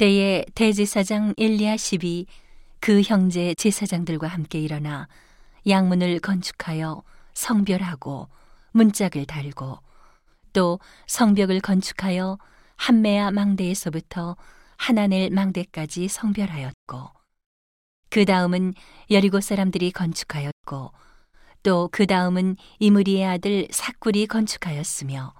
때에 대제사장 엘리야십이 그 형제 제사장들과 함께 일어나 양문을 건축하여 성별하고 문짝을 달고 또 성벽을 건축하여 한메아 망대에서부터 하나넬 망대까지 성별하였고 그 다음은 여리고 사람들이 건축하였고 또 그 다음은 이무리의 아들 사꿀이 건축하였으며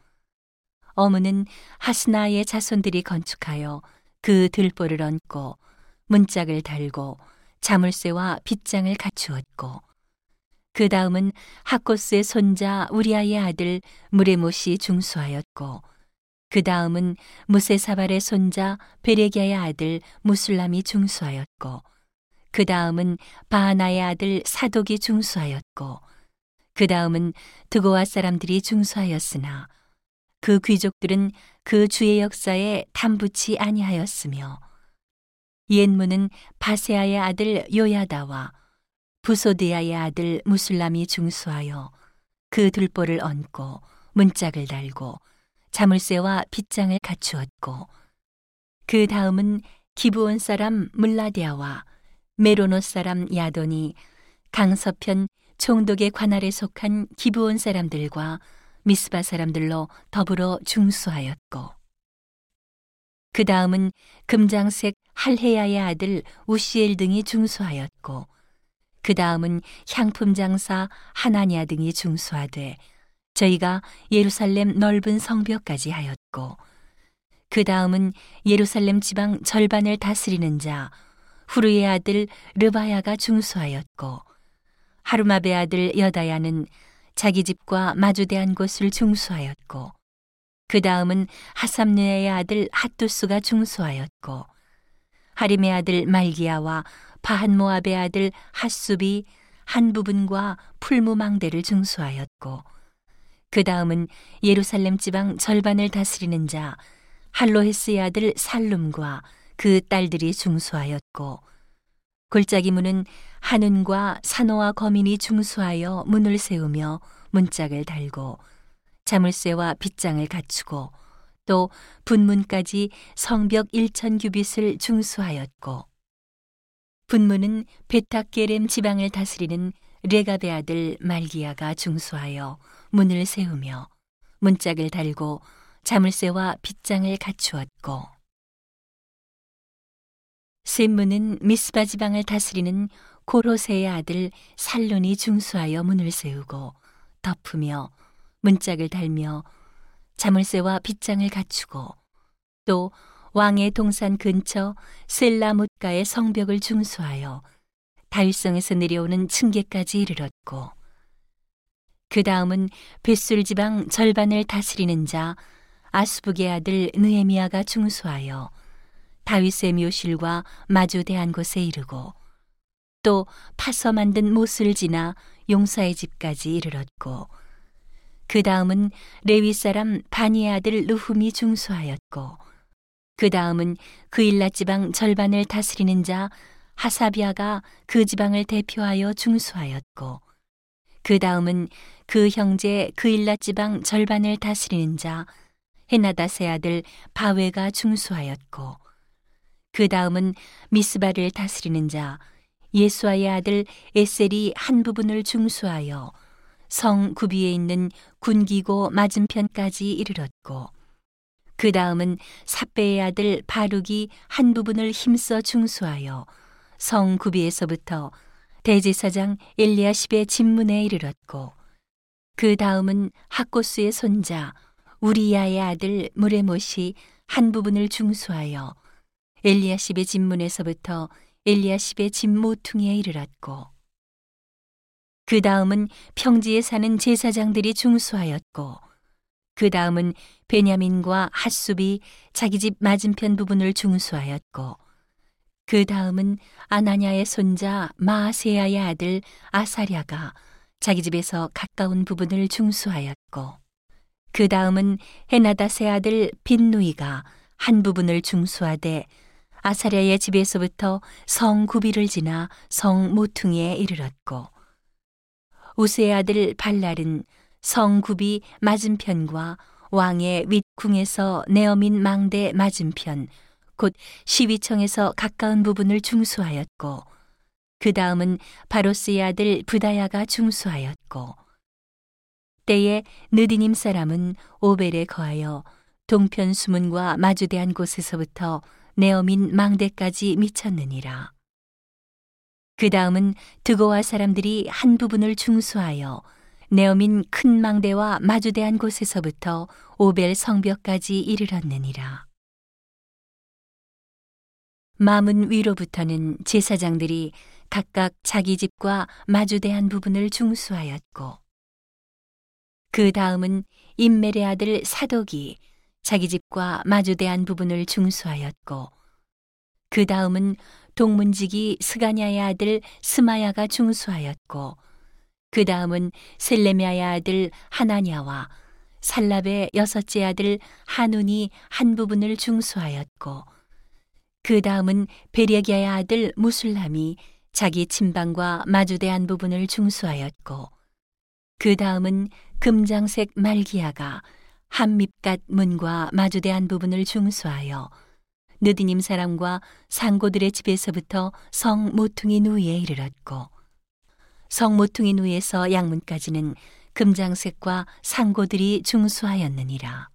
어문은 하스나의 자손들이 건축하여 그 들보를 얹고 문짝을 달고 자물쇠와 빗장을 갖추었고 그 다음은 하코스의 손자 우리아의 아들 무레못이 중수하였고 그 다음은 무세사발의 손자 베레기아의 아들 무술람이 중수하였고 그 다음은 바하나의 아들 사독이 중수하였고 그 다음은 드고아 사람들이 중수하였으나 그 귀족들은 그 주의 역사에 담붙이 아니하였으며 옛문은 바세아의 아들 요야다와 부소디아의 아들 무술람이 중수하여 그 들보를 얹고 문짝을 달고 자물쇠와 빗장을 갖추었고 그 다음은 기브온 사람 물라디아와 메로노 사람 야돈이 강서편 총독의 관할에 속한 기브온 사람들과 미스바 사람들로 더불어 중수하였고 그 다음은 금장색 할헤야의 아들 우시엘 등이 중수하였고 그 다음은 향품 장사 하나니아 등이 중수하되 저희가 예루살렘 넓은 성벽까지 하였고 그 다음은 예루살렘 지방 절반을 다스리는 자 후르의 아들 르바야가 중수하였고 하루마베 아들 여다야는 자기 집과 마주대한 곳을 중수하였고 그 다음은 하삼느의 아들 핫두스가 중수하였고 하림의 아들 말기야와 바한모압의 아들 핫숲이 한 부분과 풀무망대를 중수하였고 그 다음은 예루살렘 지방 절반을 다스리는 자 할로헤스의 아들 살룸과 그 딸들이 중수하였고 골짜기 문은 한운과 산호와 거민이 중수하여 문을 세우며 문짝을 달고 자물쇠와 빗장을 갖추고 또 분문까지 성벽 1천 규빗을 중수하였고 분문은 베타게렘 지방을 다스리는 레가베 아들 말기야가 중수하여 문을 세우며 문짝을 달고 자물쇠와 빗장을 갖추었고 샘문은 미스바 지방을 다스리는 고로세의 아들 살론이 중수하여 문을 세우고 덮으며 문짝을 달며 자물쇠와 빗장을 갖추고 또 왕의 동산 근처 셀라못가의 성벽을 중수하여 다윗성에서 내려오는 층계까지 이르렀고 그 다음은 벳술 지방 절반을 다스리는 자 아스북의 아들 느헤미야가 중수하여 다윗의 묘실과 마주 대한 곳에 이르고 또 파서 만든 못을 지나 용사의 집까지 이르렀고 그 다음은 레위 사람 바니의 아들 루훔이 중수하였고 그 다음은 그일라 지방 절반을 다스리는 자 하사비아가 그 지방을 대표하여 중수하였고 그 다음은 그 형제 그일라 지방 절반을 다스리는 자 헤나다세 아들 바웨가 중수하였고 그 다음은 미스바를 다스리는 자 예수아의 아들 에셀이 한 부분을 중수하여 성 구비에 있는 군기고 맞은편까지 이르렀고 그 다음은 사배의 아들 바룩이 한 부분을 힘써 중수하여 성 구비에서부터 대제사장 엘리야십의 집문에 이르렀고 그 다음은 학고스의 손자 우리야의 아들 무레못이 한 부분을 중수하여 엘리야십의 집문에서부터 엘리야십의 집 모퉁이에 이르렀고 그 다음은 평지에 사는 제사장들이 중수하였고 그 다음은 베냐민과 핫숲이 자기 집 맞은편 부분을 중수하였고 그 다음은 아나냐의 손자 마아세야의 아들 아사랴가 자기 집에서 가까운 부분을 중수하였고 그 다음은 헤나다세 아들 빈누이가 한 부분을 중수하되 아사랴의 집에서부터 성 구비를 지나 성 모퉁이에 이르렀고 우스의 아들 발랄은 성 구비 맞은편과 왕의 윗궁에서 네어민 망대 맞은편 곧 시위청에서 가까운 부분을 중수하였고 그 다음은 바로스의 아들 부다야가 중수하였고 때에 느디님 사람은 오벨에 거하여 동편 수문과 마주대한 곳에서부터 네어민 망대까지 미쳤느니라. 그 다음은 드고와 사람들이 한 부분을 중수하여 네어민 큰 망대와 마주대한 곳에서부터 오벨 성벽까지 이르렀느니라. 마문 위로부터는 제사장들이 각각 자기 집과 마주대한 부분을 중수하였고 그 다음은 임멜의 아들 사독이 자기 집과 마주대한 부분을 중수하였고 그 다음은 동문직이 스가냐의 아들 스마야가 중수하였고 그 다음은 셀레미아의 아들 하나냐와 살랍의 여섯째 아들 한운이 한 부분을 중수하였고 그 다음은 베레기아의 아들 무술람이 자기 침방과 마주대한 부분을 중수하였고 그 다음은 금장색 말기야가 한밉갓 문과 마주대한 부분을 중수하여 느디님 사람과 상고들의 집에서부터 성 모퉁이 누이에 이르렀고 성 모퉁이 누이에서 양문까지는 금장색과 상고들이 중수하였느니라.